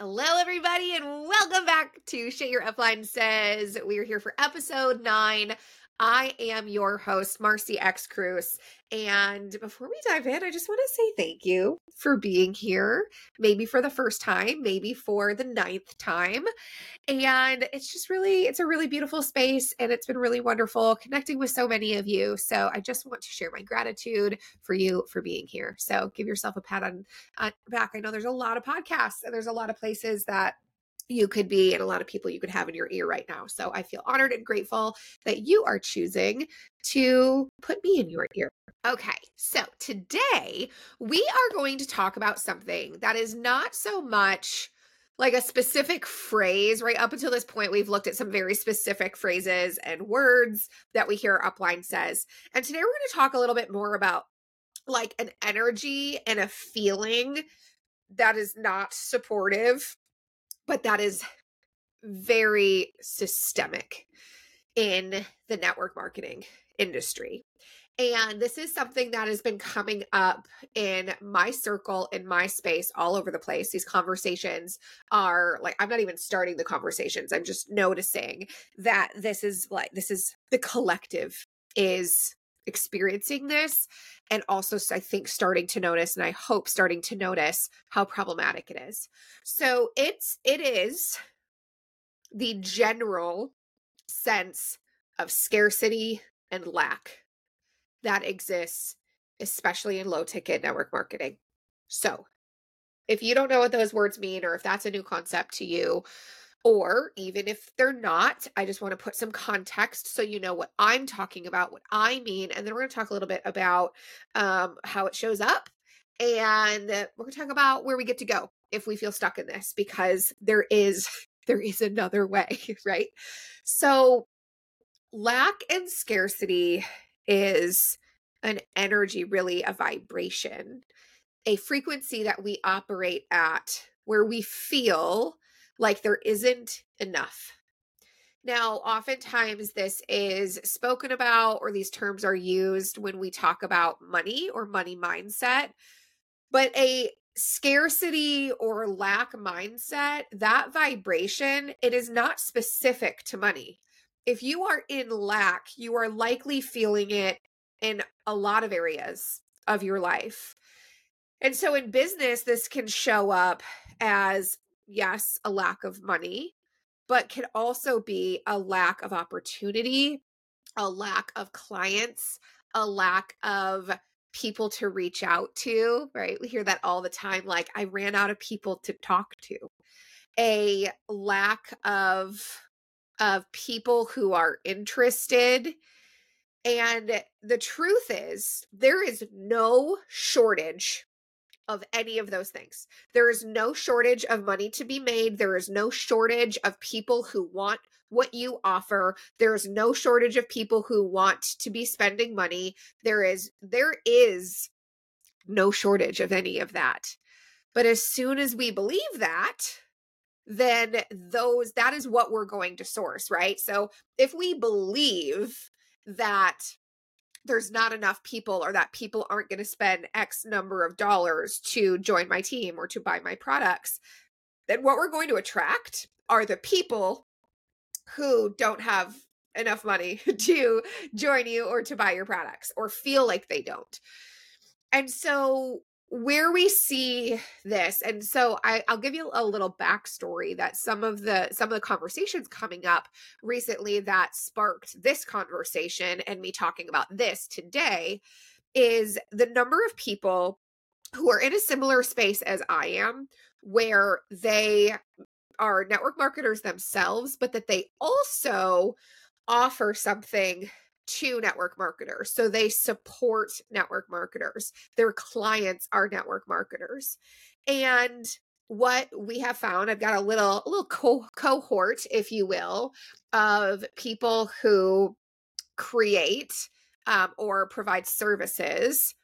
Hello, everybody, and welcome back to Shit Your Upline Says. We are here for episode nine. I am your host, Marcy X Cruz. And before we dive in, I just want to say thank you for being here, maybe for the first time, maybe for the ninth time. And it's just really, it's a really beautiful space and it's been really wonderful connecting with so many of you. So I just want to share my gratitude for you for being here. So give yourself a pat on, on back. I know there's a lot of podcasts and there's a lot of places that you could be and a lot of people you could have in your ear right now. So I feel honored and grateful that you are choosing to put me in your ear. Okay, so today we are going to talk about something that is not so much like a specific phrase, right? Up until this point, we've looked at some very specific phrases and words that we hear upline says. And today we're going to talk a little bit more about like an energy and a feeling that is not supportive but that is very systemic in the network marketing industry. And this is something that has been coming up in my circle, in my space, all over the place. These conversations are like, I'm not even starting the conversations. I'm just noticing that this is like, this is the collective is experiencing this and also i think starting to notice and i hope starting to notice how problematic it is. So it's it is the general sense of scarcity and lack that exists especially in low ticket network marketing. So if you don't know what those words mean or if that's a new concept to you or even if they're not, I just want to put some context so you know what I'm talking about, what I mean. And then we're going to talk a little bit about um, how it shows up. And we're going to talk about where we get to go if we feel stuck in this, because there is there is another way, right? So lack and scarcity is an energy, really a vibration, a frequency that we operate at where we feel like there isn't enough. Now, oftentimes this is spoken about, or these terms are used when we talk about money or money mindset. But a scarcity or lack mindset, that vibration, it is not specific to money. If you are in lack, you are likely feeling it in a lot of areas of your life. And so in business, this can show up as yes, a lack of money, but can also be a lack of opportunity, a lack of clients, a lack of people to reach out to, right? We hear that all the time like I ran out of people to talk to. A lack of of people who are interested and the truth is there is no shortage of any of those things. There is no shortage of money to be made. There is no shortage of people who want what you offer. There is no shortage of people who want to be spending money. There is there is no shortage of any of that. But as soon as we believe that, then those that is what we're going to source, right? So if we believe that there's not enough people or that people aren't going to spend X number of dollars to join my team or to buy my products, then what we're going to attract are the people who don't have enough money to join you or to buy your products or feel like they don't. And so where we see this and so I, i'll give you a little backstory that some of the some of the conversations coming up recently that sparked this conversation and me talking about this today is the number of people who are in a similar space as i am where they are network marketers themselves but that they also offer something to network marketers. So they support network marketers. Their clients are network marketers. And what we have found, I've got a little a little co- cohort, if you will, of people who create um, or provide services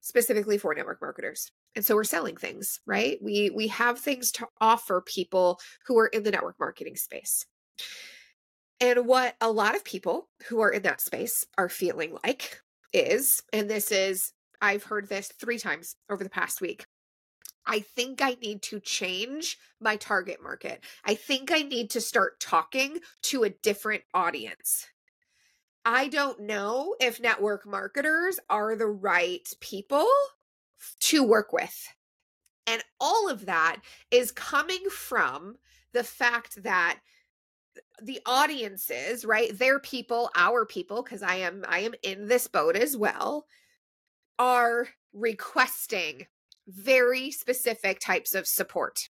specifically for network marketers and so we're selling things right we we have things to offer people who are in the network marketing space and what a lot of people who are in that space are feeling like is, and this is, I've heard this three times over the past week. I think I need to change my target market. I think I need to start talking to a different audience. I don't know if network marketers are the right people to work with. And all of that is coming from the fact that the audiences, right? Their people, our people, because I am I am in this boat as well, are requesting very specific types of support.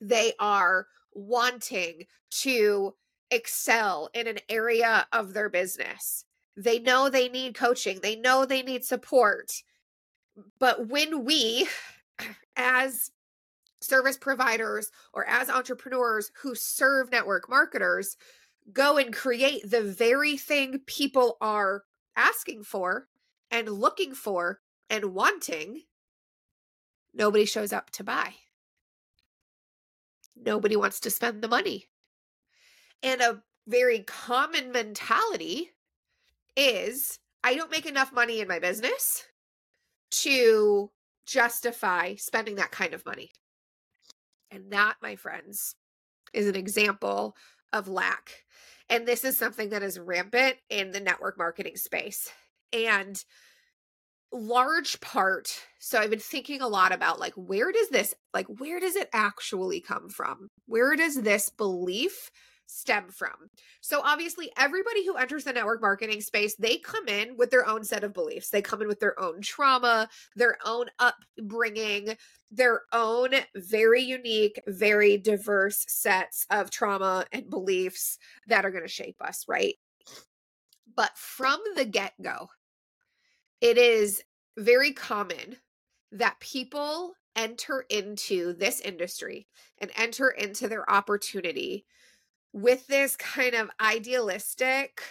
They are wanting to excel in an area of their business. They know they need coaching, they know they need support. But when we, as service providers or as entrepreneurs who serve network marketers, go and create the very thing people are asking for and looking for and wanting, nobody shows up to buy. Nobody wants to spend the money. And a very common mentality is I don't make enough money in my business to justify spending that kind of money. And that, my friends, is an example of lack. And this is something that is rampant in the network marketing space. And large part so i've been thinking a lot about like where does this like where does it actually come from where does this belief stem from. So obviously everybody who enters the network marketing space they come in with their own set of beliefs. They come in with their own trauma their own upbringing their own very unique very diverse sets of trauma and beliefs that are going to shape us right? But from the get-go it is very common that people enter into this industry and enter into their opportunity with this kind of idealistic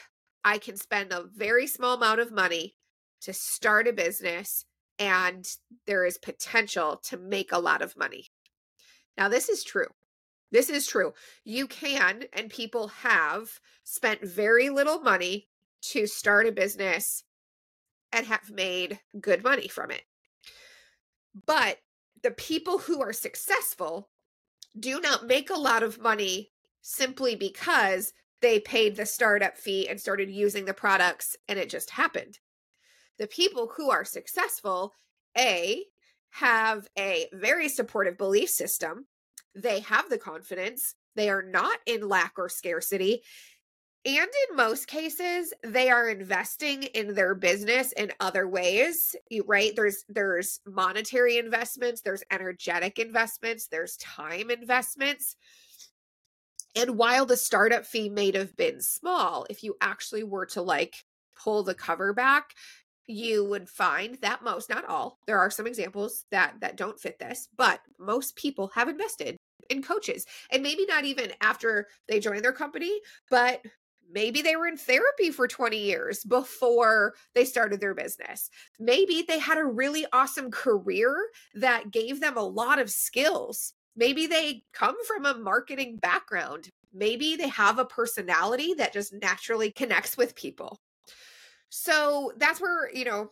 I can spend a very small amount of money to start a business and there is potential to make a lot of money. Now, this is true. This is true. You can, and people have spent very little money to start a business and have made good money from it. But the people who are successful do not make a lot of money simply because they paid the startup fee and started using the products and it just happened. The people who are successful, A, have a very supportive belief system. They have the confidence. They are not in lack or scarcity. And in most cases, they are investing in their business in other ways, right? There's there's monetary investments, there's energetic investments, there's time investments. And while the startup fee may have been small, if you actually were to like pull the cover back, you would find that most not all there are some examples that that don't fit this but most people have invested in coaches and maybe not even after they joined their company but Maybe they were in therapy for 20 years before they started their business. Maybe they had a really awesome career that gave them a lot of skills. Maybe they come from a marketing background. Maybe they have a personality that just naturally connects with people. So that's where, you know,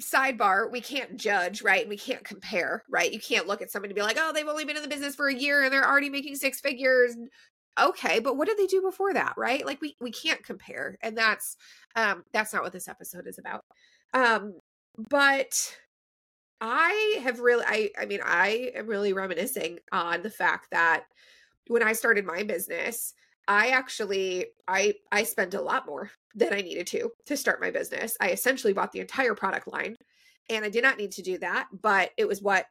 sidebar, we can't judge, right? We can't compare, right? You can't look at somebody and be like, oh, they've only been in the business for a year and they're already making six figures okay but what did they do before that right like we we can't compare and that's um that's not what this episode is about um but i have really i i mean i am really reminiscing on the fact that when i started my business i actually i i spent a lot more than i needed to to start my business i essentially bought the entire product line and i did not need to do that but it was what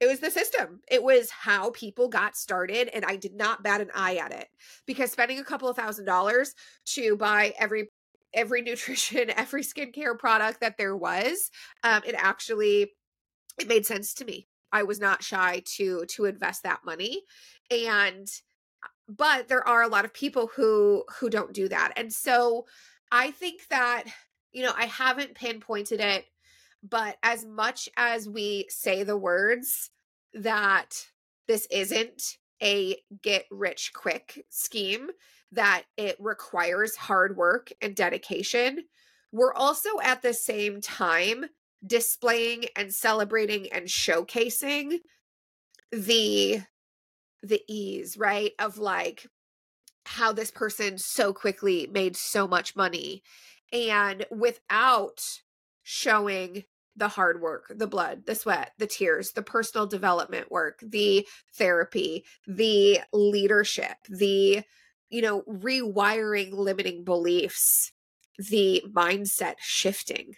it was the system. It was how people got started. And I did not bat an eye at it because spending a couple of thousand dollars to buy every every nutrition, every skincare product that there was, um, it actually it made sense to me. I was not shy to to invest that money. And but there are a lot of people who who don't do that. And so I think that, you know, I haven't pinpointed it but as much as we say the words that this isn't a get rich quick scheme, that it requires hard work and dedication, we're also at the same time displaying and celebrating and showcasing the the ease, right? Of like how this person so quickly made so much money and without showing the hard work, the blood, the sweat, the tears, the personal development work, the therapy, the leadership, the you know, rewiring limiting beliefs, the mindset shifting.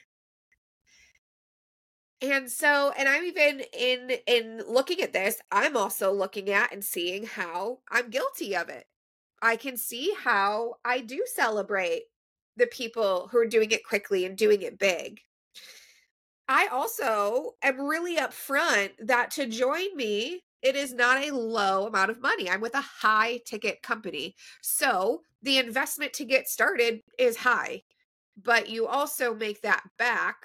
And so, and I'm even in in looking at this, I'm also looking at and seeing how I'm guilty of it. I can see how I do celebrate the people who are doing it quickly and doing it big. I also am really upfront that to join me, it is not a low amount of money. I'm with a high ticket company. So the investment to get started is high, but you also make that back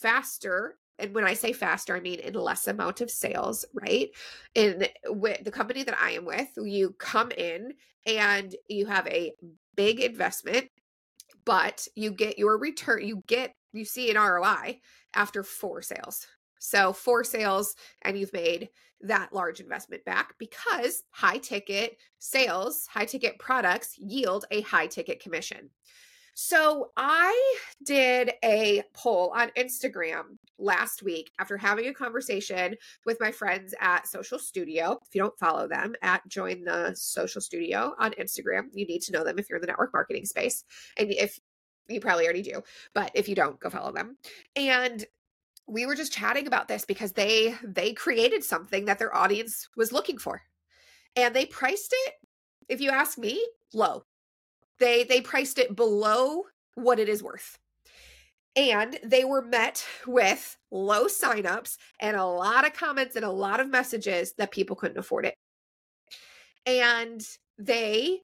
faster and when I say faster, I mean in less amount of sales, right? In with the company that I am with, you come in and you have a big investment, but you get your return, you get you see an ROI after four sales. So four sales and you've made that large investment back because high ticket sales, high ticket products yield a high ticket commission. So I did a poll on Instagram last week after having a conversation with my friends at Social Studio. If you don't follow them at Join the Social Studio on Instagram, you need to know them if you're in the network marketing space. And if you probably already do, but if you don't, go follow them. And we were just chatting about this because they they created something that their audience was looking for. And they priced it, if you ask me, low. They they priced it below what it is worth. And they were met with low signups and a lot of comments and a lot of messages that people couldn't afford it. And they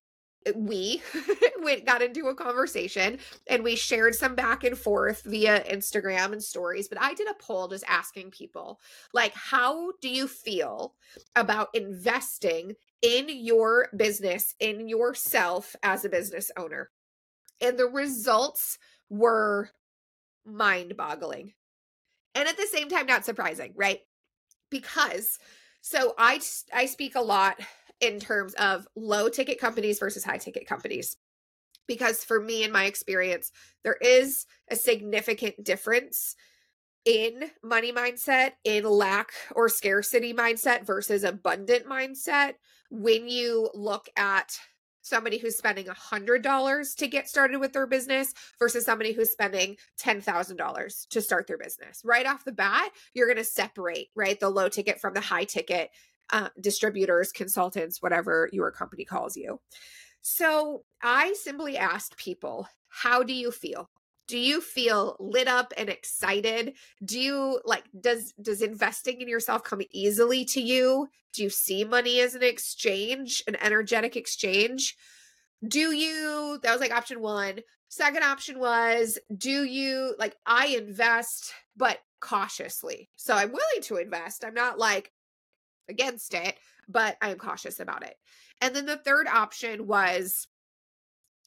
we went got into a conversation and we shared some back and forth via Instagram and stories but I did a poll just asking people like how do you feel about investing in your business in yourself as a business owner. And the results were mind-boggling. And at the same time not surprising right? Because so I I speak a lot in terms of low ticket companies versus high ticket companies. Because for me, in my experience, there is a significant difference in money mindset, in lack or scarcity mindset versus abundant mindset when you look at somebody who's spending a hundred dollars to get started with their business versus somebody who's spending ten thousand dollars to start their business. Right off the bat, you're going to separate right the low ticket from the high ticket uh, distributors, consultants, whatever your company calls you. So I simply asked people, how do you feel? Do you feel lit up and excited? Do you like does does investing in yourself come easily to you? Do you see money as an exchange, an energetic exchange? Do you that was like option 1. Second option was do you like I invest but cautiously. So I'm willing to invest. I'm not like against it, but I am cautious about it. And then the third option was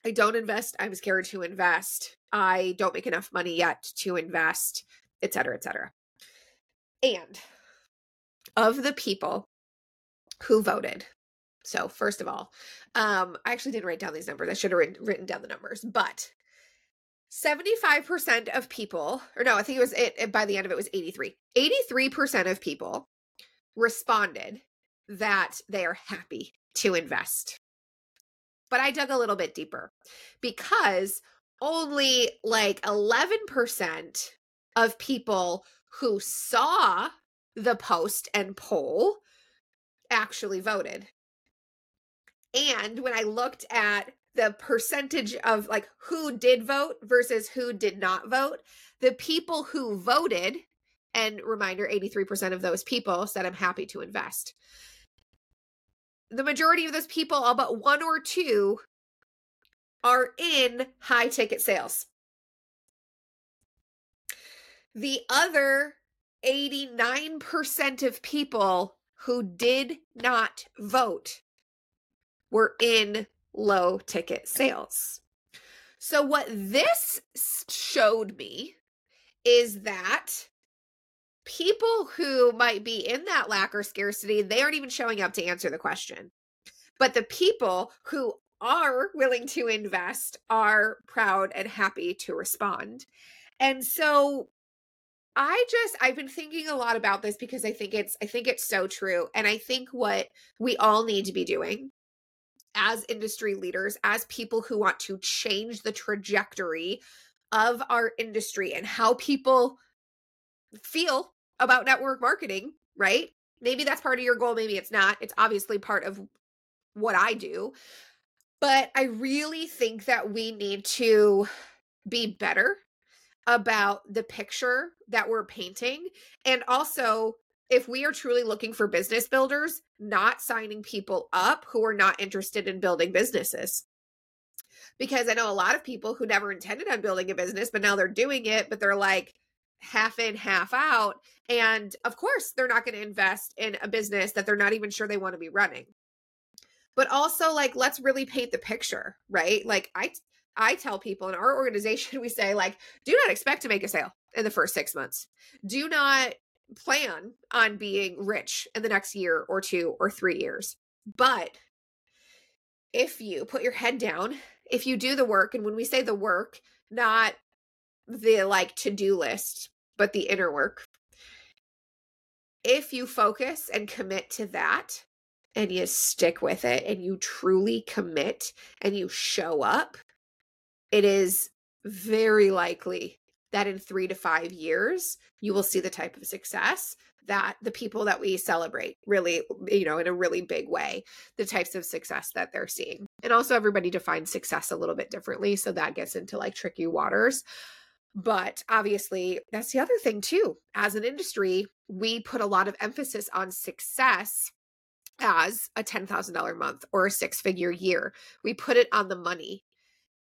I don't invest. I'm scared to invest. I don't make enough money yet to invest, et cetera, et cetera. And of the people who voted, so first of all, um, I actually didn't write down these numbers. I should have written, down the numbers, but 75% of people, or no, I think it was it by the end of it was 83. 83% of people responded that they are happy to invest. But I dug a little bit deeper because only like 11% of people who saw the post and poll actually voted. And when I looked at the percentage of like who did vote versus who did not vote, the people who voted and reminder 83% of those people said, I'm happy to invest. The majority of those people, all but one or two, are in high ticket sales. The other 89% of people who did not vote were in low ticket sales. So, what this showed me is that people who might be in that lack or scarcity, they aren't even showing up to answer the question. But the people who are willing to invest are proud and happy to respond. And so I just I've been thinking a lot about this because I think it's I think it's so true and I think what we all need to be doing as industry leaders as people who want to change the trajectory of our industry and how people feel about network marketing, right? Maybe that's part of your goal, maybe it's not. It's obviously part of what I do. But I really think that we need to be better about the picture that we're painting. And also, if we are truly looking for business builders, not signing people up who are not interested in building businesses. Because I know a lot of people who never intended on building a business, but now they're doing it, but they're like half in, half out. And of course, they're not going to invest in a business that they're not even sure they want to be running but also like let's really paint the picture right? Like i i tell people in our organization we say like do not expect to make a sale in the first six months. Do not plan on being rich in the next year or two or three years. But if you put your head down if you do the work and when we say the work not the like to-do list but the inner work if you focus and commit to that and you stick with it and you truly commit and you show up, it is very likely that in three to five years, you will see the type of success that the people that we celebrate really, you know, in a really big way, the types of success that they're seeing. And also, everybody defines success a little bit differently. So that gets into like tricky waters. But obviously, that's the other thing too. As an industry, we put a lot of emphasis on success as a $10,000 month or a six figure year. We put it on the money.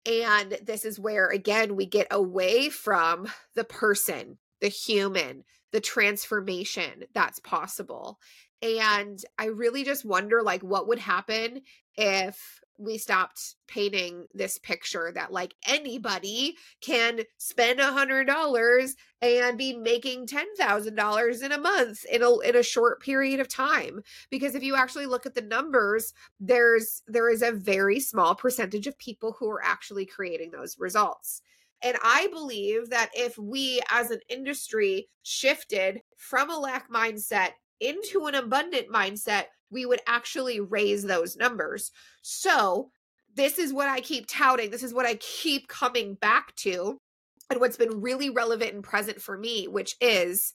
And this is where, again, we get away from the person, the human, the transformation that's possible. And I really just wonder, like, what would happen if we stopped painting this picture that like anybody can spend a hundred dollars and be making ten thousand dollars in a month in a in a short period of time. Because if you actually look at the numbers, there's there is a very small percentage of people who are actually creating those results. And I believe that if we as an industry shifted from a lack mindset into an abundant mindset, we would actually raise those numbers. So, this is what I keep touting. This is what I keep coming back to. And what's been really relevant and present for me, which is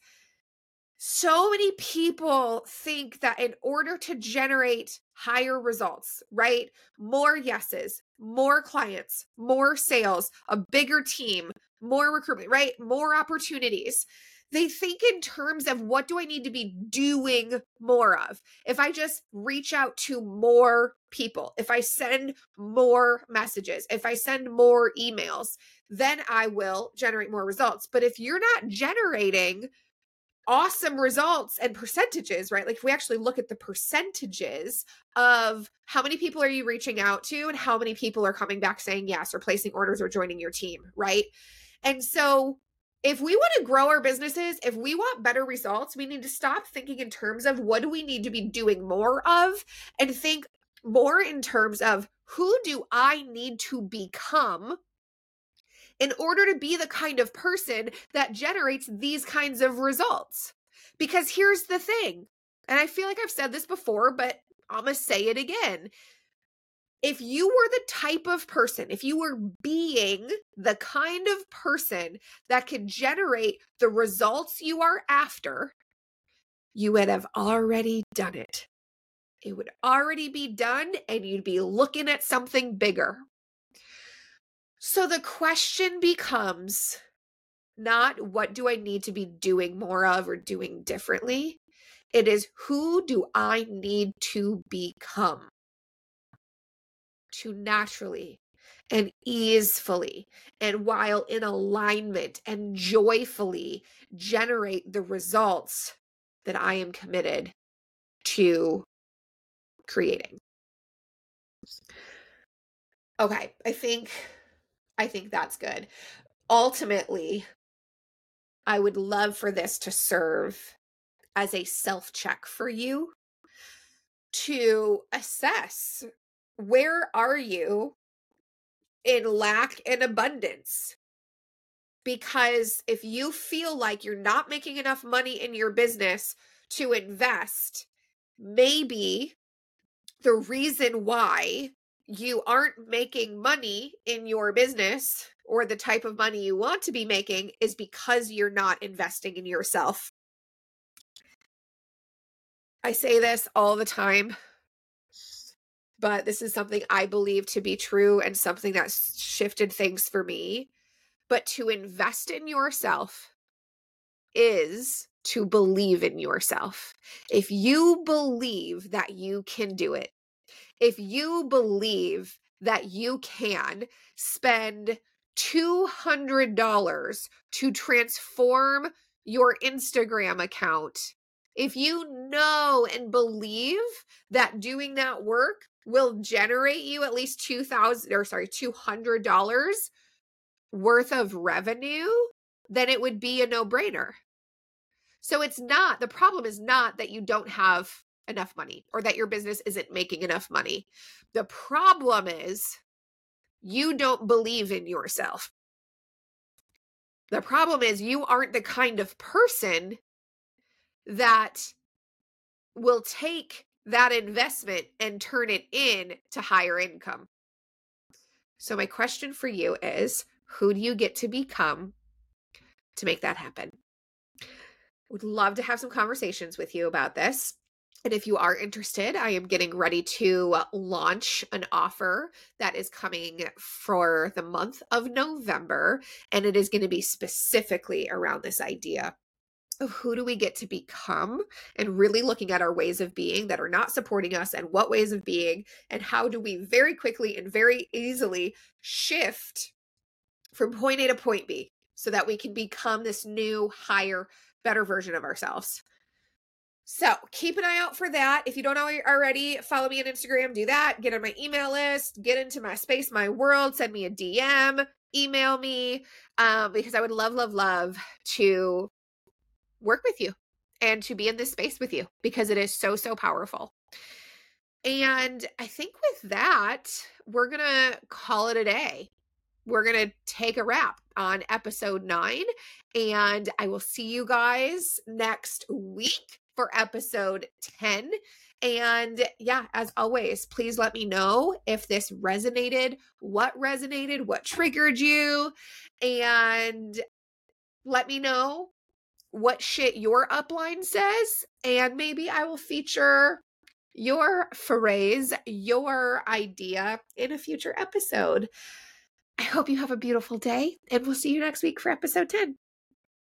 so many people think that in order to generate higher results, right? More yeses, more clients, more sales, a bigger team, more recruitment, right? More opportunities they think in terms of what do I need to be doing more of? If I just reach out to more people, if I send more messages, if I send more emails, then I will generate more results. But if you're not generating awesome results and percentages, right? Like if we actually look at the percentages of how many people are you reaching out to and how many people are coming back saying yes or placing orders or joining your team, right? And so if we want to grow our businesses, if we want better results, we need to stop thinking in terms of what do we need to be doing more of and think more in terms of who do I need to become in order to be the kind of person that generates these kinds of results. Because here's the thing, and I feel like I've said this before, but I'm going to say it again if you were the type of person, if you were being the kind of person that could generate the results you are after, you would have already done it. It would already be done, and you'd be looking at something bigger. So the question becomes not what do I need to be doing more of or doing differently? It is who do I need to become? to naturally and easefully and while in alignment and joyfully generate the results that I am committed to creating. Okay, I think I think that's good. Ultimately, I would love for this to serve as a self check for you to assess where are you in lack and abundance because if you feel like you're not making enough money in your business to invest, maybe the reason why you aren't making money in your business or the type of money you want to be making is because you're not investing in yourself. I say this all the time, but this is something I believe to be true and something that shifted things for me. But to invest in yourself is to believe in yourself. If you believe that you can do it, if you believe that you can spend $200 to transform your Instagram account, if you know and believe that doing that work will generate you at least 2000 or sorry $200 worth of revenue then it would be a no-brainer. So it's not the problem is not that you don't have enough money or that your business isn't making enough money the problem is you don't believe in yourself the problem is you aren't the kind of person that will take that investment and turn it in to higher income. So, my question for you is who do you get to become to make that happen? Would love to have some conversations with you about this. And if you are interested, I am getting ready to launch an offer that is coming for the month of November. And it is going to be specifically around this idea of who do we get to become and really looking at our ways of being that are not supporting us and what ways of being and how do we very quickly and very easily shift from point A to point B so that we can become this new, higher, better version of ourselves. So keep an eye out for that. If you don't already, follow me on Instagram, do that. Get on my email list, get into my space, my world, send me a DM, email me, um, because I would love, love, love to work with you and to be in this space with you because it is so, so powerful. And I think with that, we're going to call it a day. We're going to take a wrap on episode nine. And I will see you guys next week for episode 10. And yeah, as always, please let me know if this resonated, what resonated, what triggered you, and let me know what shit your upline says, and maybe I will feature your phrase, your idea in a future episode. I hope you have a beautiful day, and we'll see you next week for episode 10.